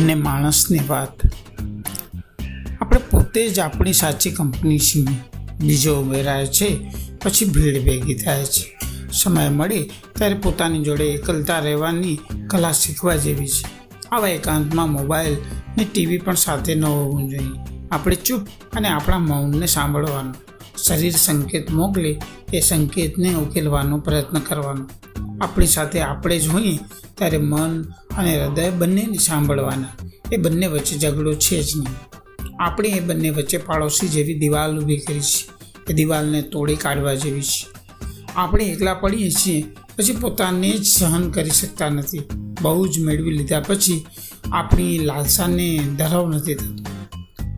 ને માણસની વાત. આપણે પોતે જ આપણી સાચી કંપની છીએ બીજો ઉમેરાય છે, પછી ભીડ ભેગી થાય છે. સમય મળે ત્યારે પોતાની જોડે એકલતા રહેવાની કલા શીખવા જેવી છે. આવા એકાંતમાં મોબાઈલ ને ટીવી પણ સાથે ન હોવું જોઈએ. આપણે ચૂપ અને આપણા મૌનને સાંભળવાનું. શરીર સંકેત મોકલે એ સંકેતને ઉકેલવાનો પ્રયત્ન કરવાનો. આપણી સાથે આપણે જ હોઈએ ત્યારે મન અને હૃદય બંનેને સાંભળવાના. એ બંને વચ્ચે ઝઘડો છે જ નહીં. આપણે એ બંને વચ્ચે પાડોશી જેવી દિવાલ ઊભી કરી છે. એ દિવાલને તોડી કાઢવા જેવી છે. આપણે એકલા પડીએ છીએ, પછી પોતાને જ સહન કરી શકતા નથી. બહુ જ મેળવી લીધા પછી આપણી લાલસાને ધરાવ નથી થતો.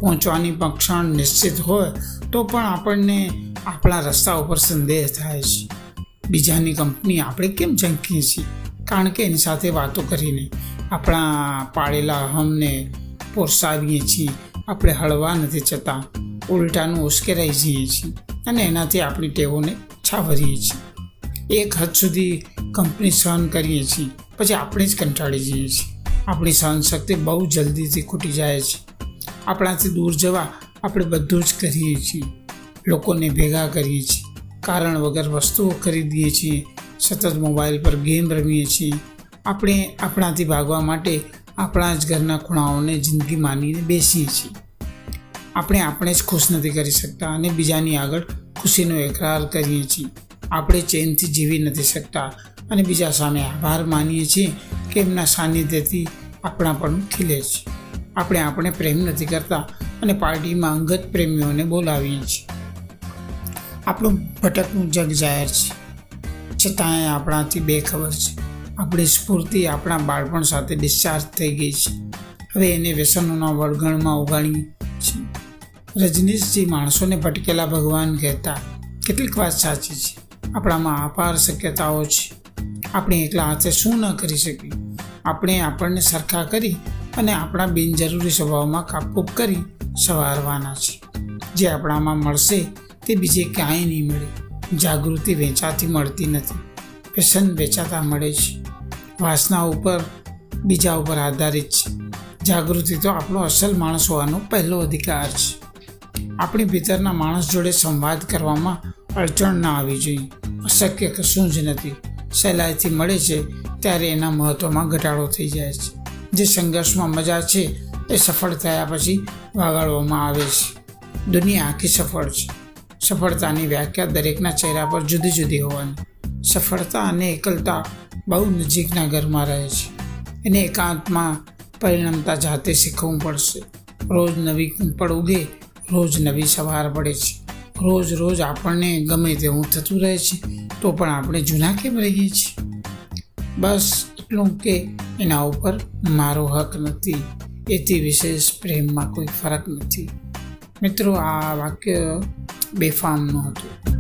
પહોંચવાની પણ ક્ષણ નિશ્ચિત હોય તો પણ આપણને આપણા રસ્તા ઉપર સંદેહ થાય છે. બીજાની કંપની આપણે કેમ ઝંકીએ છીએ? કારણ કે એની સાથે વાતો કરીને આપણા પાળેલા અહમને પોસાવીએ છીએ. આપણે હળવા નથી જતા ઉલટાનું ઉશ્કેરાઈ જઈએ છીએ અને એનાથી આપણી ટેવોને છાવરીએ છીએ. એક હદ સુધી કંપની સહન કરીએ છીએ. પછી આપણે જ કંટાળી જઈએ છીએ. આપણી સહનશક્તિ બહુ જલ્દીથી ખૂટી જાય છે. આપણાથી દૂર જવા આપણે બધું જ કરીએ છીએ. લોકોને ભેગા કરીએ છીએ. કારણ વગર વસ્તુઓ ખરીદીએ છીએ. સતત મોબાઈલ પર ગેમ રમીએ છીએ. આપણે આપણાથી ભાગવા માટે આપણા જ ઘરના ખૂણાઓને જિંદગી માનીને બેસીએ છીએ. આપણે આપણે જ ખુશ નથી કરી શકતા અને બીજાની આગળ ખુશીનો એકરાર કરીએ છીએ. આપણે ચેનથી જીવી નથી શકતા અને બીજા સામે આભાર માનીએ છીએ કે એમના સાનિધ્યથી આપણા પણ ખીલે છે. આપણે આપણે પ્રેમ નથી કરતા અને પાર્ટીમાં અંગત પ્રેમીઓને બોલાવીએ છીએ. આપણું ભટકનું જગ જાહેર છે. છતાંય આપણાથી બેખબર છે. આપણી સ્ફૂર્તિ આપણા બાળપણ સાથે ડિસ્ચાર્જ થઈ ગઈ છે. હવે એને વ્યસનોના વળગણમાં ઉગાડી છે રજનીશજી માણસોને ભટકેલા ભગવાન કહેતા, કેટલીક વાત સાચી છે. આપણામાં અપાર શક્યતાઓ છે. આપણે એકલા હાથે શું ન કરી શકીએ? આપણે આપણને સરખા કરી અને આપણા બિનજરૂરી સ્વભાવમાં કાપકૂપ કરી સવારવાના છે જે આપણામાં મળશે તે બીજે ક્યાંય નહીં મળે. જાગૃતિ વેચાતી મળતી નથી. વ્યસન વેચાતા મળે છે. વાસના ઉપર, બીજા ઉપર આધારિત છે. જાગૃતિ તો આપણો અસલ માણસ હોવાનો પહેલો અધિકાર છે. આપણી ભીતરના માણસ જોડે સંવાદ કરવામાં અડચણ ના આવી જોઈએ. અશક્ય કશું જ નથી. સહેલાઈથી મળે છે ત્યારે એના મહત્ત્વમાં ઘટાડો થઈ જાય છે. જે સંઘર્ષમાં મજા છે એ સફળ થયા પછી વાગાડવામાં આવે છે. દુનિયા આખી સફળ છે. સફળતાની વ્યાખ્યા દરેકના ચહેરા પર જુદી જુદી હોવાની. સફળતા અને એકલતા બહુ નજીકના ઘરમાં રહે છે. એને એકાંતમાં પરિણમતા જાતે શીખવું પડશે. રોજ નવી કુંપળ ઉગે, રોજ નવી સવાર પડે છે. રોજ રોજ આપણને ગમે તેવું થતું રહે છે, તો પણ આપણે જૂના કેમ રહીએ છીએ? બસ એટલું કે એના ઉપર મારો હક નથી. એથી વિશેષ પ્રેમમાં કોઈ ફરક નથી. મિત્રો, આ વાક્ય Befamlı oldu.